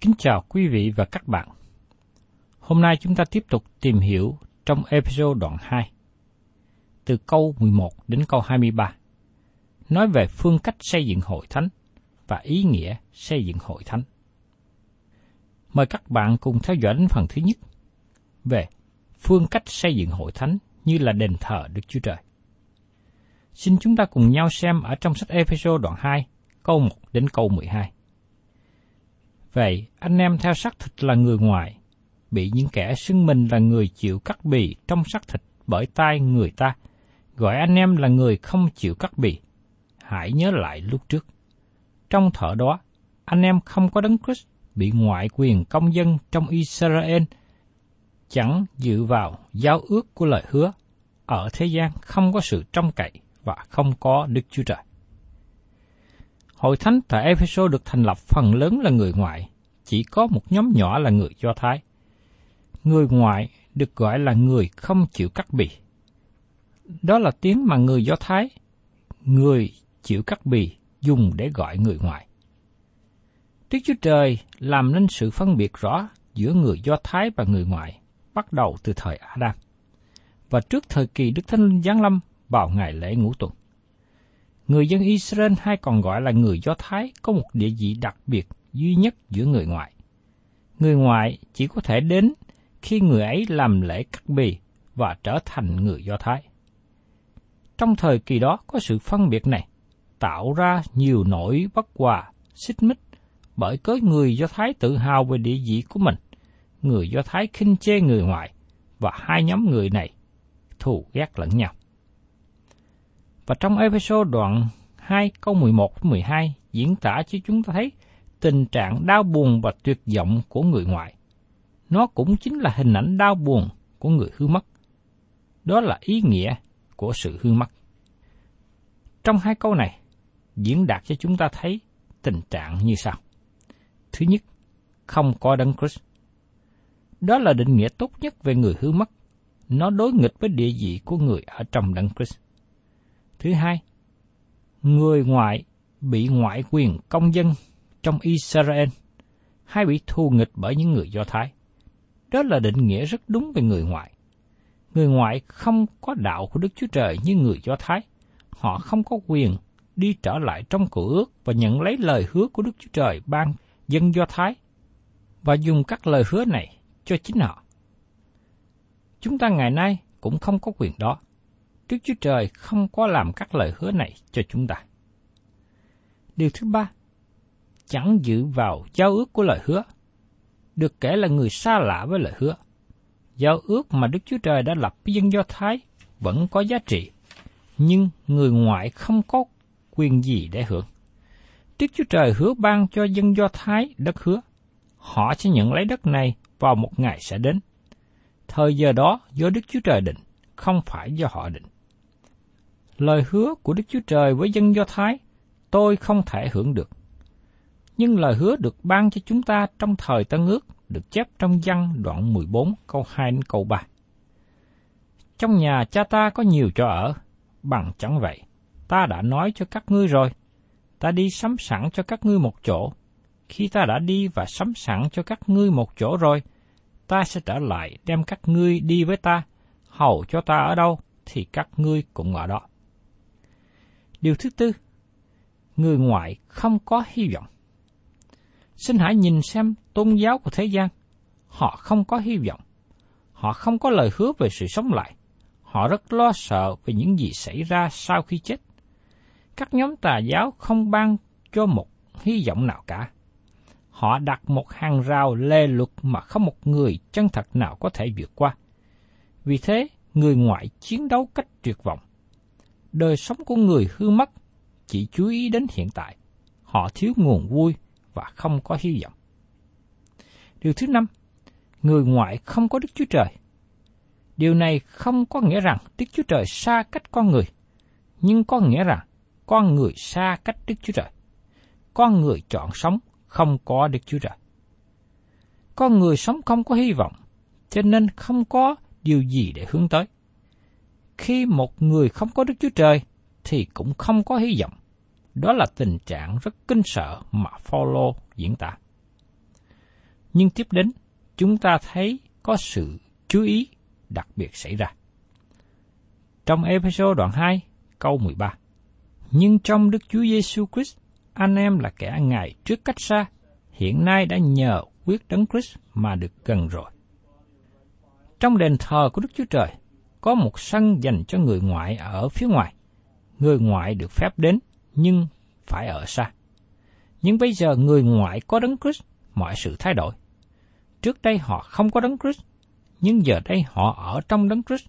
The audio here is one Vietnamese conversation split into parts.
Kính chào quý vị và các bạn. Hôm nay chúng ta tiếp tục tìm hiểu trong episode đoạn 2, từ câu 11 đến câu 23, nói về phương cách xây dựng hội thánh và ý nghĩa xây dựng hội thánh. Mời các bạn cùng theo dõi đến phần thứ nhất về phương cách xây dựng hội thánh như là đền thờ Đức Chúa Trời. Xin chúng ta cùng nhau xem ở trong sách Ephesos đoạn 2, câu 1 đến câu 12. Vậy, anh em theo xác thịt là người ngoài, bị những kẻ xưng mình là người chịu cắt bì trong xác thịt bởi tay người ta, gọi anh em là người không chịu cắt bì. Hãy nhớ lại lúc trước. Trong thở đó, anh em không có đấng Christ bị ngoại quyền công dân trong Israel, chẳng dự vào giao ước của lời hứa. Ở thế gian không có sự trông cậy và không có Đức Chúa Trời. Hội thánh tại Ephesos được thành lập phần lớn là người ngoại, chỉ có một nhóm nhỏ là người Do Thái. Người ngoại được gọi là người không chịu cắt bì. Đó là tiếng mà người Do Thái, người chịu cắt bì dùng để gọi người ngoại. Đức Chúa Trời làm nên sự phân biệt rõ giữa người Do Thái và người ngoại, bắt đầu từ thời Adam và trước thời kỳ Đức Thánh Linh giáng lâm vào ngày lễ ngũ tuần. Người dân Israel hay còn gọi là người Do Thái có một địa vị đặc biệt duy nhất giữa người ngoại. Người ngoại chỉ có thể đến khi người ấy làm lễ cắt bì và trở thành người Do Thái. Trong thời kỳ đó có sự phân biệt này, tạo ra nhiều nỗi bất hòa, xích mích, bởi cớ người Do Thái tự hào về địa vị của mình, người Do Thái khinh chê người ngoại, và hai nhóm người này thù ghét lẫn nhau. Và trong episode đoạn 2 câu 11-12 diễn tả cho chúng ta thấy tình trạng đau buồn và tuyệt vọng của người ngoại. Nó cũng chính là hình ảnh đau buồn của người hư mất. Đó là ý nghĩa của sự hư mất. Trong hai câu này, diễn đạt cho chúng ta thấy tình trạng như sau. Thứ nhất, không có đấng Christ. Đó là định nghĩa tốt nhất về người hư mất. Nó đối nghịch với địa vị của người ở trong đấng Christ. Thứ hai, người ngoại bị ngoại quyền công dân trong Israel hay bị thù nghịch bởi những người Do Thái. Đó là định nghĩa rất đúng về người ngoại. Người ngoại không có đạo của Đức Chúa Trời như người Do Thái. Họ không có quyền đi trở lại trong cửa ước và nhận lấy lời hứa của Đức Chúa Trời ban dân Do Thái. và dùng các lời hứa này cho chính họ. Chúng ta ngày nay cũng không có quyền đó. Đức Chúa Trời không có làm các lời hứa này cho chúng ta. Điều thứ ba, chẳng giữ vào giao ước của lời hứa. Được kể là người xa lạ với lời hứa. Giao ước mà Đức Chúa Trời đã lập với dân Do Thái vẫn có giá trị, nhưng người ngoại không có quyền gì để hưởng. Đức Chúa Trời hứa ban cho dân Do Thái đất hứa. Họ sẽ nhận lấy đất này vào một ngày sẽ đến. Thời giờ đó do Đức Chúa Trời định, không phải do họ định. Lời hứa của Đức Chúa Trời với dân Do Thái, tôi không thể hưởng được. Nhưng lời hứa được ban cho chúng ta trong thời Tân ước được chép trong văn đoạn 14 câu 2 đến câu 3. Trong nhà cha ta có nhiều chỗ ở, bằng chẳng vậy. Ta đã nói cho các ngươi rồi, ta đi sắm sẵn cho các ngươi một chỗ. Khi ta đã đi và sắm sẵn cho các ngươi một chỗ rồi, ta sẽ trở lại đem các ngươi đi với ta, hầu cho ta ở đâu thì các ngươi cũng ở đó. Điều thứ tư, người ngoại không có hy vọng. Xin hãy nhìn xem tôn giáo của thế gian. Họ không có hy vọng. Họ không có lời hứa về sự sống lại. Họ rất lo sợ về những gì xảy ra sau khi chết. Các nhóm tà giáo không ban cho một hy vọng nào cả. Họ đặt một hàng rào lê luật mà không một người chân thật nào có thể vượt qua. Vì thế, người ngoại chiến đấu cách tuyệt vọng. Đời sống của người hư mất, chỉ chú ý đến hiện tại. Họ thiếu nguồn vui và không có hy vọng. Điều thứ năm, người ngoại không có Đức Chúa Trời. Điều này không có nghĩa rằng Đức Chúa Trời xa cách con người, nhưng có nghĩa rằng con người xa cách Đức Chúa Trời. Con người chọn sống không có Đức Chúa Trời. Con người sống không có hy vọng, cho nên không có điều gì để hướng tới. Khi một người không có Đức Chúa Trời, thì cũng không có hy vọng. Đó là tình trạng rất kinh sợ mà Phaolô diễn tả. Nhưng tiếp đến, chúng ta thấy có sự chú ý đặc biệt xảy ra. Trong episode đoạn 2, câu 13. Nhưng trong Đức Chúa Giêsu Christ, anh em là kẻ ngài trước cách xa, hiện nay đã nhờ quyết đấng Christ mà được gần rồi. Trong đền thờ của Đức Chúa Trời, có một sân dành cho người ngoại ở phía ngoài. Người ngoại được phép đến, nhưng phải ở xa. Nhưng bây giờ người ngoại có đấng Christ, mọi sự thay đổi. Trước đây họ không có đấng Christ, nhưng giờ đây họ ở trong đấng Christ.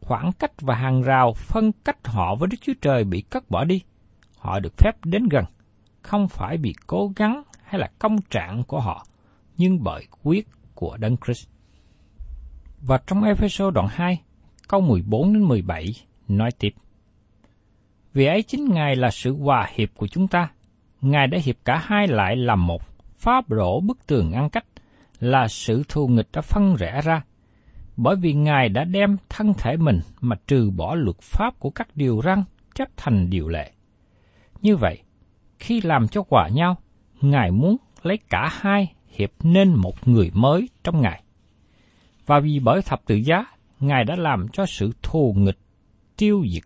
Khoảng cách và hàng rào phân cách họ với Đức Chúa Trời bị cắt bỏ đi. Họ được phép đến gần, không phải vì cố gắng hay là công trạng của họ, nhưng bởi quyết của đấng Christ. Và trong Ephesos đoạn 2, câu 14 đến 17 nói tiếp. Vì ấy chính Ngài là sự hòa hiệp của chúng ta. Ngài đã hiệp cả hai lại làm một, phá rổ bức tường ngăn cách, là sự thù nghịch đã phân rẽ ra. Bởi vì Ngài đã đem thân thể mình mà trừ bỏ luật pháp của các điều răn chấp thành điều lệ. Như vậy, khi làm cho hòa nhau, Ngài muốn lấy cả hai hiệp nên một người mới trong Ngài. Và vì bởi thập tự giá, Ngài đã làm cho sự thù nghịch tiêu diệt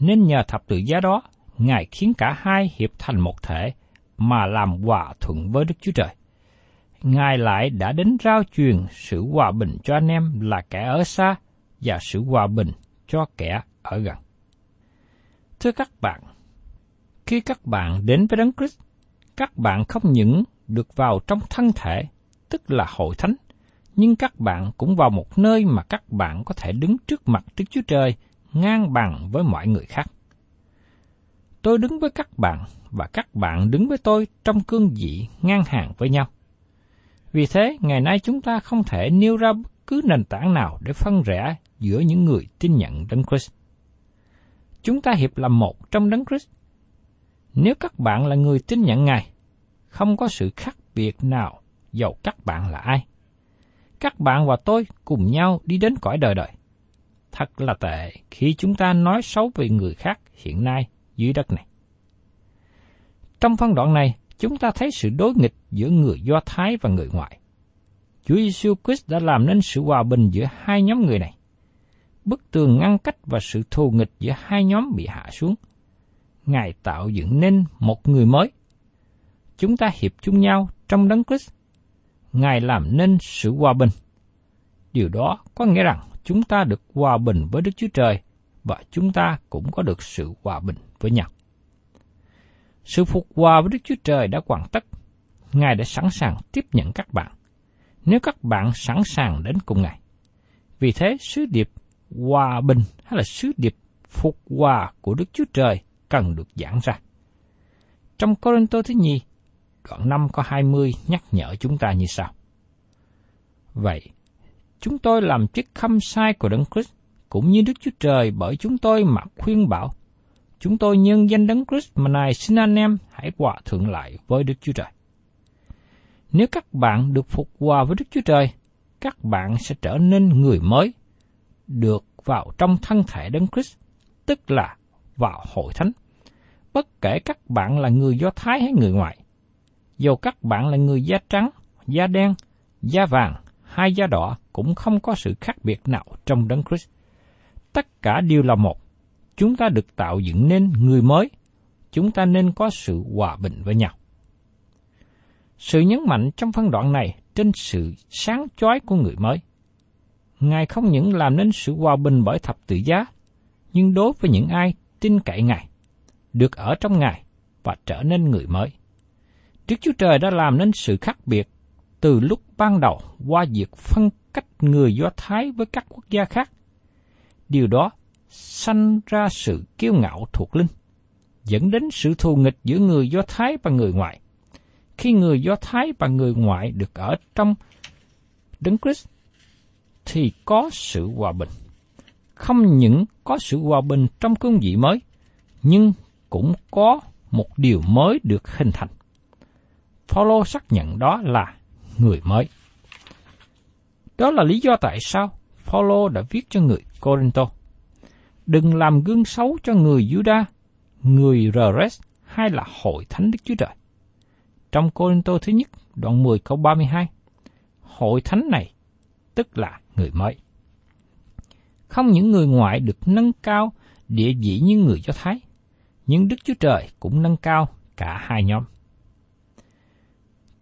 nên nhờ thập tự giá đó, Ngài khiến cả hai hiệp thành một thể mà làm hòa thuận với Đức Chúa Trời. Ngài lại đã đến rao truyền sự hòa bình cho anh em là kẻ ở xa và sự hòa bình cho kẻ ở gần. Thưa các bạn, khi các bạn đến với Đấng Christ, các bạn không những được vào trong thân thể, tức là hội thánh, nhưng các bạn cũng vào một nơi mà các bạn có thể đứng trước mặt Đức Chúa Trời ngang bằng với mọi người khác. Tôi đứng với các bạn và các bạn đứng với tôi trong cương vị ngang hàng với nhau. Vì thế, ngày nay chúng ta không thể nêu ra bất cứ nền tảng nào để phân rẽ giữa những người tin nhận Đấng Christ. Chúng ta hiệp làm một trong Đấng Christ. Nếu các bạn là người tin nhận Ngài, không có sự khác biệt nào dầu các bạn là ai. Các bạn và tôi cùng nhau đi đến cõi đời đời thật là tệ khi chúng ta nói xấu về người khác hiện nay dưới đất này. Trong phân đoạn này, chúng ta thấy sự đối nghịch giữa người Do Thái và người ngoại. Chúa Giêsu Christ đã làm nên sự hòa bình giữa hai nhóm người này. Bức tường ngăn cách và sự thù nghịch giữa hai nhóm bị hạ xuống. Ngài tạo dựng nên một người mới. Chúng ta hiệp chung nhau trong đấng Christ Ngài làm nên sự hòa bình. Điều đó có nghĩa rằng chúng ta được hòa bình với Đức Chúa Trời và chúng ta cũng có được sự hòa bình với nhau. Sự phục hòa với Đức Chúa Trời đã hoàn tất. Ngài đã sẵn sàng tiếp nhận các bạn. Nếu các bạn sẵn sàng đến cùng Ngài. Vì thế, sứ điệp hòa bình hay là sứ điệp phục hòa của Đức Chúa Trời cần được giảng ra. Trong Corinto thứ nhì, đoạn 5 có 20 nhắc nhở chúng ta như sau. Vậy, chúng tôi làm chức khâm sai của Đấng Christ cũng như Đức Chúa Trời bởi chúng tôi mà khuyên bảo. Chúng tôi nhân danh Đấng Christ mà này xin anh em hãy hòa thượng lại với Đức Chúa Trời. Nếu các bạn được phục hòa với Đức Chúa Trời, các bạn sẽ trở nên người mới, được vào trong thân thể Đấng Christ, tức là vào hội thánh. Bất kể các bạn là người Do Thái hay người ngoại, dù các bạn là người da trắng, da đen, da vàng hay da đỏ cũng không có sự khác biệt nào trong Đấng Christ. Tất cả đều là một. Chúng ta được tạo dựng nên người mới. Chúng ta nên có sự hòa bình với nhau. Sự nhấn mạnh trong phân đoạn này trên sự sáng chói của người mới. Ngài không những làm nên sự hòa bình bởi thập tự giá, nhưng đối với những ai tin cậy Ngài, được ở trong Ngài và trở nên người mới. Đức Chúa Trời đã làm nên sự khác biệt từ lúc ban đầu qua việc phân cách người Do Thái với các quốc gia khác. Điều đó sanh ra sự kiêu ngạo thuộc linh, dẫn đến sự thù nghịch giữa người Do Thái và người ngoại. Khi người Do Thái và người ngoại được ở trong Đấng Christ, thì có sự hòa bình. Không những có sự hòa bình trong cương vị mới, nhưng cũng có một điều mới được hình thành. Phaolô xác nhận đó là người mới. Đó là lý do tại sao Phaolô đã viết cho người Corinto. Đừng làm gương xấu cho người Juda, người Rores hay là hội thánh Đức Chúa Trời. Trong Corinto thứ nhất, đoạn 10 câu 32, hội thánh này tức là người mới. Không những người ngoại được nâng cao địa vị như người Do Thái, nhưng Đức Chúa Trời cũng nâng cao cả hai nhóm.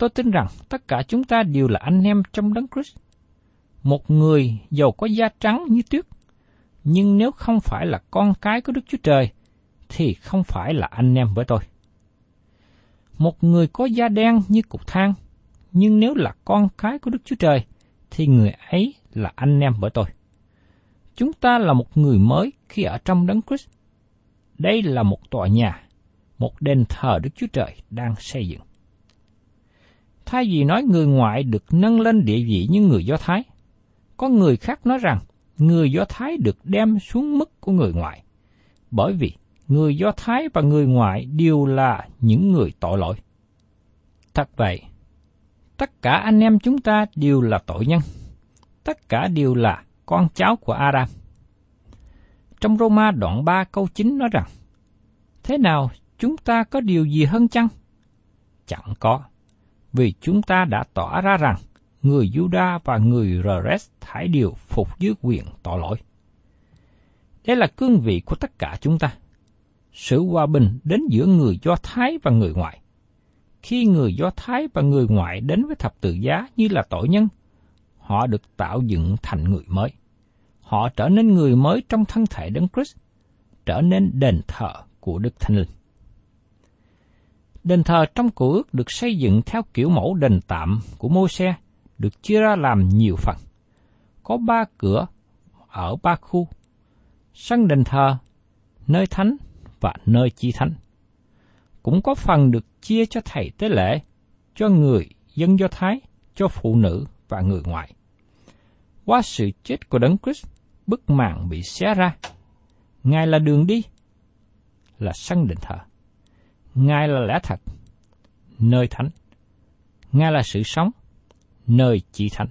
Tôi tin rằng tất cả chúng ta đều là anh em trong đấng Christ. Một người giàu có da trắng như tuyết, nhưng nếu không phải là con cái của Đức Chúa Trời, thì không phải là anh em với tôi. Một người có da đen như cục than, nhưng nếu là con cái của Đức Chúa Trời, thì người ấy là anh em với tôi. Chúng ta là một người mới khi ở trong đấng Christ. Đây là một tòa nhà, một đền thờ Đức Chúa Trời đang xây dựng thay vì nói người ngoại được nâng lên địa vị như người Do Thái. Có người khác nói rằng người Do Thái được đem xuống mức của người ngoại, bởi vì người Do Thái và người ngoại đều là những người tội lỗi. Thật vậy, tất cả anh em chúng ta đều là tội nhân, tất cả đều là con cháu của Adam. Trong Roma đoạn 3 câu 9 nói rằng, Thế nào chúng ta có điều gì hơn chăng? Chẳng có vì chúng ta đã tỏ ra rằng người Juda và người Rores thải đều phục dưới quyền tội lỗi. Đây là cương vị của tất cả chúng ta. Sự hòa bình đến giữa người Do Thái và người ngoại. Khi người Do Thái và người ngoại đến với thập tự giá như là tội nhân, họ được tạo dựng thành người mới. Họ trở nên người mới trong thân thể Đấng Christ, trở nên đền thờ của Đức Thánh Linh. Đền thờ trong cổ ước được xây dựng theo kiểu mẫu đền tạm của mô xe được chia ra làm nhiều phần. Có ba cửa ở ba khu, sân đền thờ, nơi thánh và nơi chi thánh. Cũng có phần được chia cho thầy tế lễ, cho người dân Do Thái, cho phụ nữ và người ngoại. Qua sự chết của Đấng Christ, bức màn bị xé ra. Ngài là đường đi, là sân đền thờ. Ngài là lẽ thật, nơi thánh. Ngài là sự sống, nơi chỉ thánh.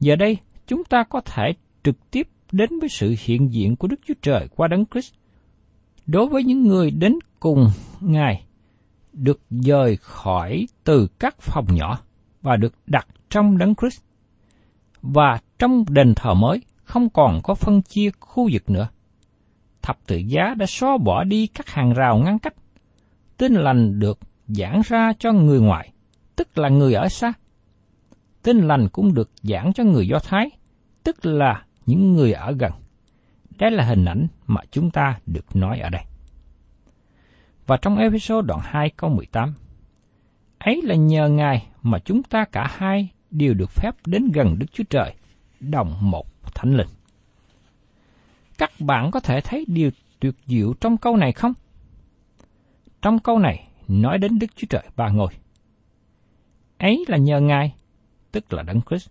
Giờ đây, chúng ta có thể trực tiếp đến với sự hiện diện của Đức Chúa Trời qua Đấng Christ. Đối với những người đến cùng Ngài, được dời khỏi từ các phòng nhỏ và được đặt trong Đấng Christ. Và trong đền thờ mới không còn có phân chia khu vực nữa. Thập tự giá đã xóa bỏ đi các hàng rào ngăn cách tin lành được giảng ra cho người ngoại, tức là người ở xa. tin lành cũng được giảng cho người Do Thái, tức là những người ở gần. Đây là hình ảnh mà chúng ta được nói ở đây. Và trong episode đoạn 2 câu 18, ấy là nhờ Ngài mà chúng ta cả hai đều được phép đến gần Đức Chúa Trời, đồng một thánh linh. Các bạn có thể thấy điều tuyệt diệu trong câu này không? Trong câu này nói đến Đức Chúa Trời ba ngôi. Ấy là nhờ Ngài, tức là Đấng Christ,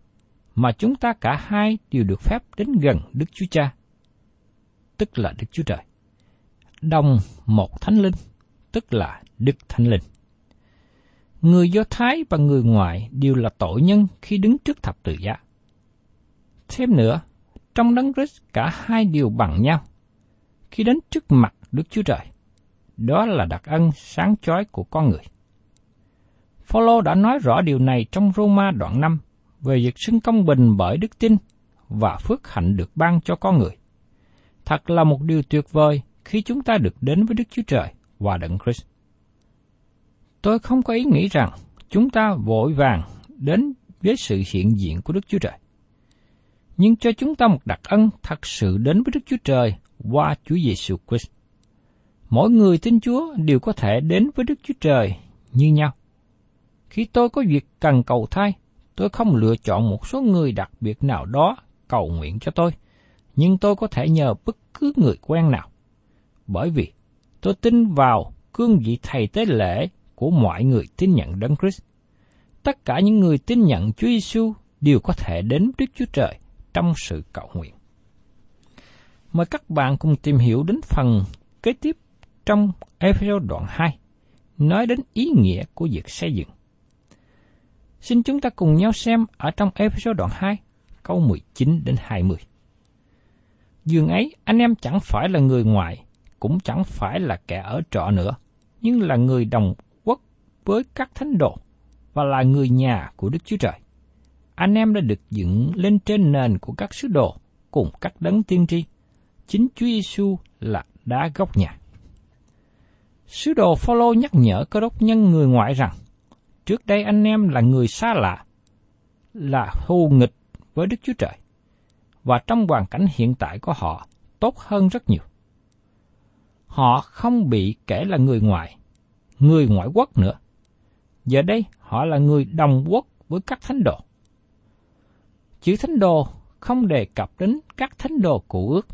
mà chúng ta cả hai đều được phép đến gần Đức Chúa Cha, tức là Đức Chúa Trời. Đồng một thánh linh, tức là Đức Thánh Linh. Người Do Thái và người ngoại đều là tội nhân khi đứng trước thập tự giá. Thêm nữa, trong đấng Christ cả hai đều bằng nhau. Khi đến trước mặt Đức Chúa Trời, đó là đặc ân sáng chói của con người. Phaolô đã nói rõ điều này trong Roma đoạn 5 về việc xưng công bình bởi đức tin và phước hạnh được ban cho con người. Thật là một điều tuyệt vời khi chúng ta được đến với Đức Chúa Trời và Đấng Christ. Tôi không có ý nghĩ rằng chúng ta vội vàng đến với sự hiện diện của Đức Chúa Trời. Nhưng cho chúng ta một đặc ân thật sự đến với Đức Chúa Trời qua Chúa Giêsu Christ. Mỗi người tin Chúa đều có thể đến với Đức Chúa Trời như nhau. Khi tôi có việc cần cầu thai, tôi không lựa chọn một số người đặc biệt nào đó cầu nguyện cho tôi, nhưng tôi có thể nhờ bất cứ người quen nào. Bởi vì tôi tin vào cương vị thầy tế lễ của mọi người tin nhận Đấng Christ. Tất cả những người tin nhận Chúa Giêsu đều có thể đến Đức Chúa Trời trong sự cầu nguyện. Mời các bạn cùng tìm hiểu đến phần kế tiếp trong Ephesos đoạn 2, nói đến ý nghĩa của việc xây dựng. Xin chúng ta cùng nhau xem ở trong Ephesos đoạn 2, câu 19 đến 20. Dường ấy, anh em chẳng phải là người ngoài, cũng chẳng phải là kẻ ở trọ nữa, nhưng là người đồng quốc với các thánh đồ và là người nhà của Đức Chúa Trời. Anh em đã được dựng lên trên nền của các sứ đồ cùng các đấng tiên tri. Chính Chúa Giêsu là đá gốc nhà. Sứ đồ Phaolô nhắc nhở cơ đốc nhân người ngoại rằng, trước đây anh em là người xa lạ, là thù nghịch với Đức Chúa Trời, và trong hoàn cảnh hiện tại của họ tốt hơn rất nhiều. Họ không bị kể là người ngoại, người ngoại quốc nữa. Giờ đây họ là người đồng quốc với các thánh đồ. Chữ thánh đồ không đề cập đến các thánh đồ cụ ước.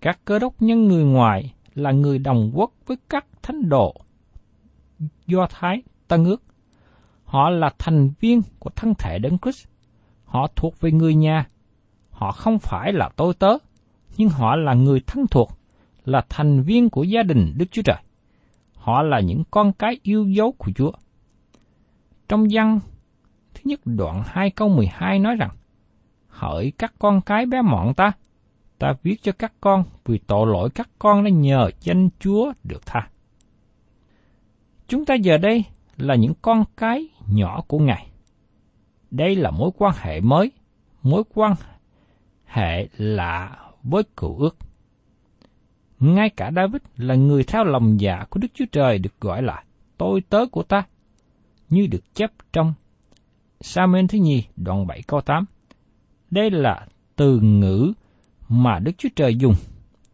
Các cơ đốc nhân người ngoài là người đồng quốc với các thánh đồ Do Thái Tân ước. Họ là thành viên của thân thể Đấng Christ. Họ thuộc về người nhà. Họ không phải là tôi tớ, nhưng họ là người thân thuộc, là thành viên của gia đình Đức Chúa Trời. Họ là những con cái yêu dấu của Chúa. Trong văn thứ nhất đoạn 2 câu 12 nói rằng, Hỡi các con cái bé mọn ta, ta viết cho các con vì tội lỗi các con đã nhờ danh Chúa được tha. Chúng ta giờ đây là những con cái nhỏ của Ngài. Đây là mối quan hệ mới, mối quan hệ lạ với cựu ước. Ngay cả David là người theo lòng dạ của Đức Chúa Trời được gọi là tôi tớ của ta, như được chép trong Samuel thứ nhì đoạn 7 câu 8. Đây là từ ngữ mà Đức Chúa Trời dùng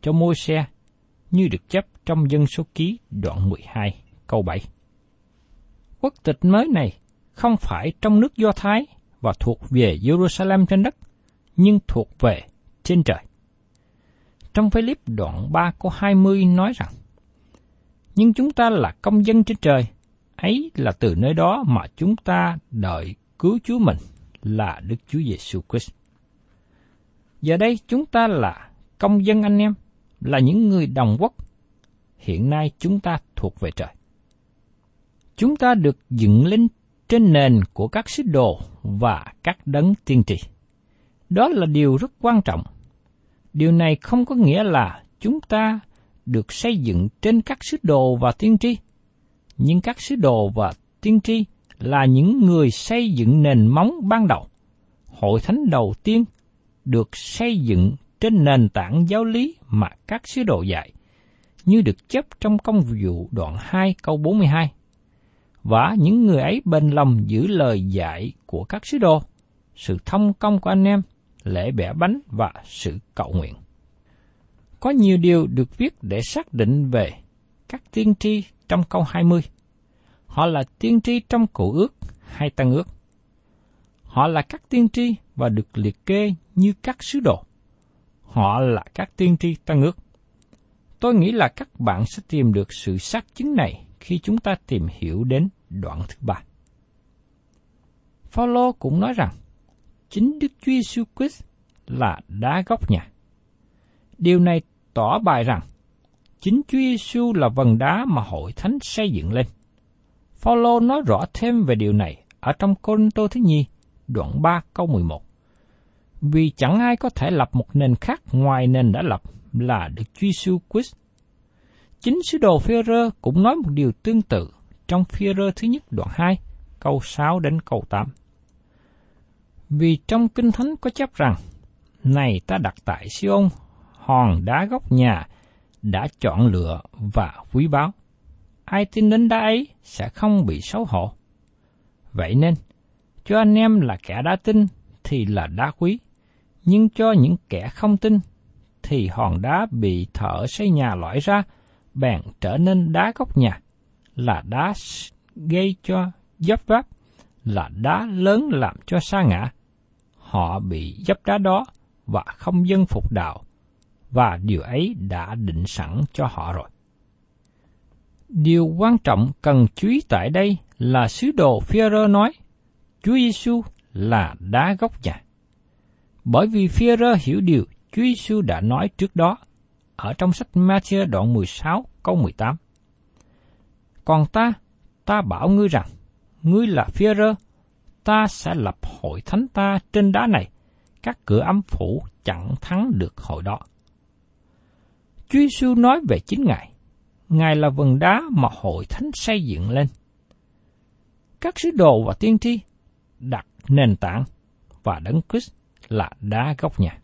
cho môi xe như được chép trong dân số ký đoạn 12 câu 7. Quốc tịch mới này không phải trong nước Do Thái và thuộc về Jerusalem trên đất, nhưng thuộc về trên trời. Trong Philip đoạn 3 câu 20 nói rằng, Nhưng chúng ta là công dân trên trời, ấy là từ nơi đó mà chúng ta đợi cứu Chúa mình là Đức Chúa Giêsu Christ. Giờ đây chúng ta là công dân anh em, là những người đồng quốc. Hiện nay chúng ta thuộc về trời. Chúng ta được dựng lên trên nền của các sứ đồ và các đấng tiên tri. Đó là điều rất quan trọng. Điều này không có nghĩa là chúng ta được xây dựng trên các sứ đồ và tiên tri. Nhưng các sứ đồ và tiên tri là những người xây dựng nền móng ban đầu. Hội thánh đầu tiên được xây dựng trên nền tảng giáo lý mà các sứ đồ dạy, như được chấp trong công vụ đoạn 2 câu 42. Và những người ấy bên lòng giữ lời dạy của các sứ đồ sự thông công của anh em, lễ bẻ bánh và sự cầu nguyện. Có nhiều điều được viết để xác định về các tiên tri trong câu 20. Họ là tiên tri trong cổ ước hay tăng ước. Họ là các tiên tri và được liệt kê như các sứ đồ. Họ là các tiên tri tăng ước. Tôi nghĩ là các bạn sẽ tìm được sự xác chứng này khi chúng ta tìm hiểu đến đoạn thứ ba. Phaolô cũng nói rằng chính Đức Chúa Giêsu Christ là đá gốc nhà. Điều này tỏ bài rằng chính Chúa Giêsu là vần đá mà hội thánh xây dựng lên. Phaolô nói rõ thêm về điều này ở trong Côn Tô thứ nhì, đoạn 3 câu 11. Vì chẳng ai có thể lập một nền khác ngoài nền đã lập là Đức Chúa Giêsu Christ. Chính sứ đồ Phi-rơ cũng nói một điều tương tự trong Phi-rơ thứ nhất đoạn 2, câu 6 đến câu 8. Vì trong Kinh Thánh có chấp rằng, này ta đặt tại Siôn, hòn đá góc nhà, đã chọn lựa và quý báu. Ai tin đến đá ấy sẽ không bị xấu hổ. Vậy nên, cho anh em là kẻ đã tin thì là đá quý, nhưng cho những kẻ không tin thì hòn đá bị thợ xây nhà lõi ra, bèn trở nên đá góc nhà, là đá gây cho dấp váp, là đá lớn làm cho sa ngã. Họ bị dấp đá đó và không dân phục đạo, và điều ấy đã định sẵn cho họ rồi. Điều quan trọng cần chú ý tại đây là sứ đồ phi nói, Chúa Giêsu là đá gốc nhà. Bởi vì Phi-rơ hiểu điều Chúa Giêsu đã nói trước đó ở trong sách Matthew đoạn 16 câu 18. Còn ta, ta bảo ngươi rằng, ngươi là Phi-rơ, ta sẽ lập hội thánh ta trên đá này, các cửa âm phủ chẳng thắng được hội đó. Chúa Giêsu nói về chính Ngài. Ngài là vần đá mà hội thánh xây dựng lên. Các sứ đồ và tiên tri đặt nền tảng và đấng Christ là đá gốc nhà.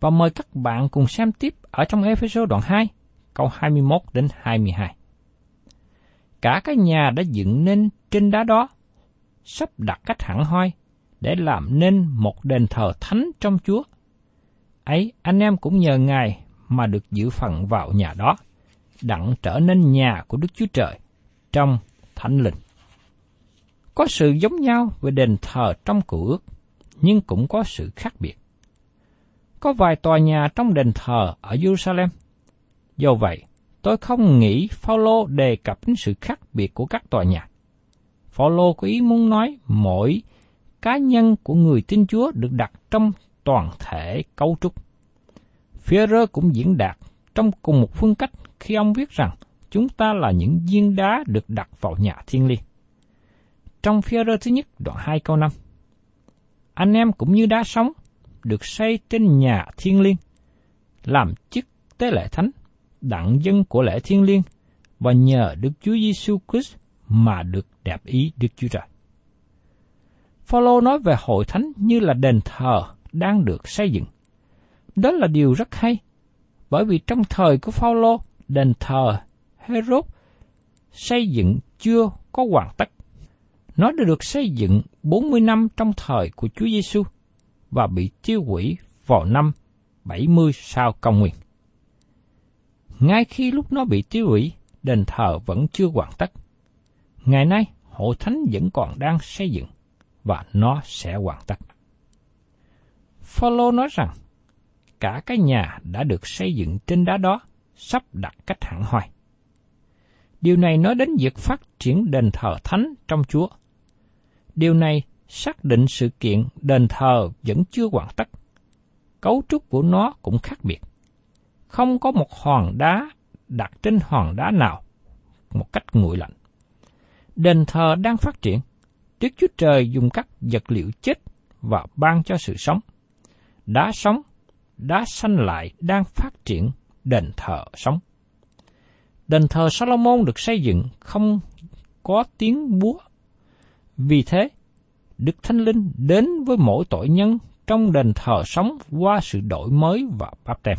Và mời các bạn cùng xem tiếp ở trong Ephesos đoạn 2, câu 21 đến 22. Cả cái nhà đã dựng nên trên đá đó, sắp đặt cách hẳn hoi, để làm nên một đền thờ thánh trong Chúa. Ấy, anh em cũng nhờ Ngài mà được giữ phần vào nhà đó, đặng trở nên nhà của Đức Chúa Trời trong thánh linh. Có sự giống nhau về đền thờ trong cựu ước, nhưng cũng có sự khác biệt. Có vài tòa nhà trong đền thờ ở Jerusalem. Do vậy, tôi không nghĩ Phaolô đề cập đến sự khác biệt của các tòa nhà. Phaolô có ý muốn nói mỗi cá nhân của người tin Chúa được đặt trong toàn thể cấu trúc. Führer cũng diễn đạt trong cùng một phương cách khi ông viết rằng chúng ta là những viên đá được đặt vào nhà thiên liêng. Trong phía rơ thứ nhất đoạn 2 câu 5, anh em cũng như đá sống, được xây trên nhà thiên liêng, làm chức tế lễ thánh, đặng dân của lễ thiên liêng và nhờ Đức Chúa Giêsu Christ mà được đẹp ý Đức Chúa Trời. Phaolô nói về hội thánh như là đền thờ đang được xây dựng. Đó là điều rất hay, bởi vì trong thời của Phaolô, đền thờ Herod xây dựng chưa có hoàn tất. Nó đã được xây dựng 40 năm trong thời của Chúa Giêsu và bị tiêu hủy vào năm 70 sau công nguyên. Ngay khi lúc nó bị tiêu hủy, đền thờ vẫn chưa hoàn tất. Ngày nay, hội thánh vẫn còn đang xây dựng và nó sẽ hoàn tất. Phaolô nói rằng cả cái nhà đã được xây dựng trên đá đó, sắp đặt cách hẳn hoài. Điều này nói đến việc phát triển đền thờ thánh trong Chúa. Điều này xác định sự kiện đền thờ vẫn chưa hoàn tất. Cấu trúc của nó cũng khác biệt. Không có một hòn đá đặt trên hòn đá nào, một cách nguội lạnh. Đền thờ đang phát triển. Đức Chúa Trời dùng các vật liệu chết và ban cho sự sống. Đá sống, đá xanh lại đang phát triển đền thờ sống. Đền thờ Salomon được xây dựng không có tiếng búa. Vì thế, Đức Thánh Linh đến với mỗi tội nhân trong đền thờ sống qua sự đổi mới và báp tem.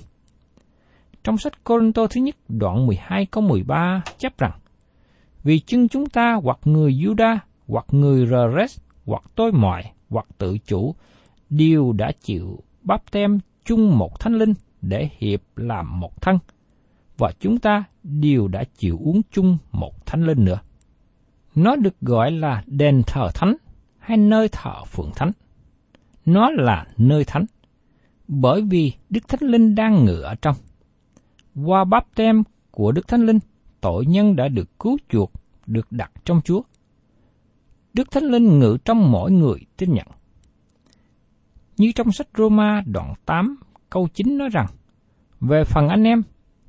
Trong sách Corinto thứ nhất đoạn 12 câu 13 chép rằng Vì chân chúng ta hoặc người Juda hoặc người Rores hoặc tôi mọi hoặc tự chủ đều đã chịu báp tem chung một thánh linh để hiệp làm một thân, và chúng ta đều đã chịu uống chung một thánh linh nữa. Nó được gọi là đền thờ thánh hay nơi thờ phượng thánh. Nó là nơi thánh, bởi vì Đức Thánh Linh đang ngự ở trong. Qua báp tem của Đức Thánh Linh, tội nhân đã được cứu chuộc, được đặt trong Chúa. Đức Thánh Linh ngự trong mỗi người tin nhận. Như trong sách Roma đoạn 8 câu 9 nói rằng, Về phần anh em,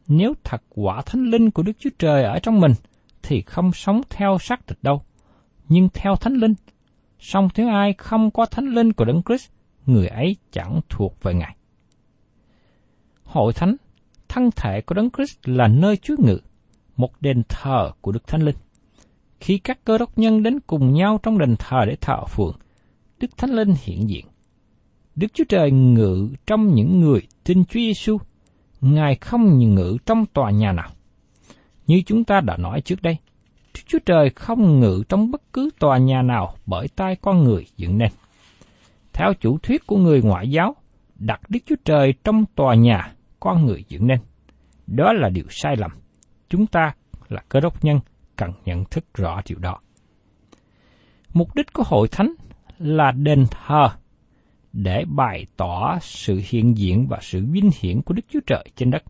nếu thật quả Thánh Linh của Đức Chúa Trời ở trong mình, thì không sống theo xác thịt đâu, nhưng theo Thánh Linh. Song nếu ai không có Thánh Linh của Đấng Christ, người ấy chẳng thuộc về Ngài. Hội Thánh, thân thể của Đấng Christ là nơi Chúa ngự, một đền thờ của Đức Thánh Linh. Khi các cơ đốc nhân đến cùng nhau trong đền thờ để thờ phượng, Đức Thánh Linh hiện diện. Đức Chúa Trời ngự trong những người tin Chúa Giêsu, Ngài không ngự trong tòa nhà nào. Như chúng ta đã nói trước đây, Đức Chúa Trời không ngự trong bất cứ tòa nhà nào bởi tay con người dựng nên. Theo chủ thuyết của người ngoại giáo, đặt Đức Chúa Trời trong tòa nhà con người dựng nên. Đó là điều sai lầm. Chúng ta là cơ đốc nhân cần nhận thức rõ điều đó. Mục đích của hội thánh là đền thờ để bày tỏ sự hiện diện và sự vinh hiển của Đức Chúa Trời trên đất.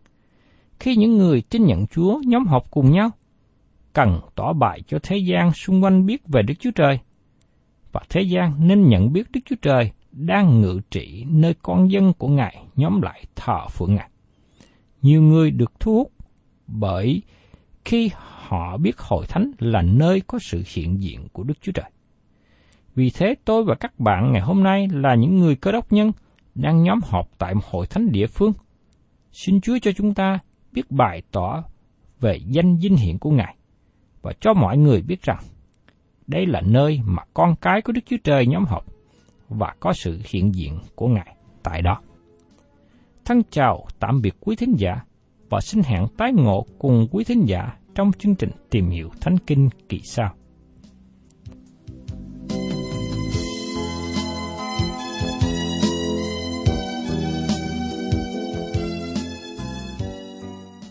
Khi những người tin nhận Chúa nhóm họp cùng nhau, cần tỏ bài cho thế gian xung quanh biết về Đức Chúa Trời, và thế gian nên nhận biết Đức Chúa Trời đang ngự trị nơi con dân của Ngài nhóm lại thờ phượng Ngài. Nhiều người được thu hút bởi khi họ biết hội thánh là nơi có sự hiện diện của Đức Chúa Trời. Vì thế tôi và các bạn ngày hôm nay là những người cơ đốc nhân đang nhóm họp tại một hội thánh địa phương. Xin Chúa cho chúng ta biết bày tỏ về danh vinh hiển của Ngài và cho mọi người biết rằng, đây là nơi mà con cái của Đức Chúa Trời nhóm họp và có sự hiện diện của Ngài tại đó. Thân chào tạm biệt quý thính giả và xin hẹn tái ngộ cùng quý thính giả trong chương trình tìm hiểu Thánh Kinh kỳ sau.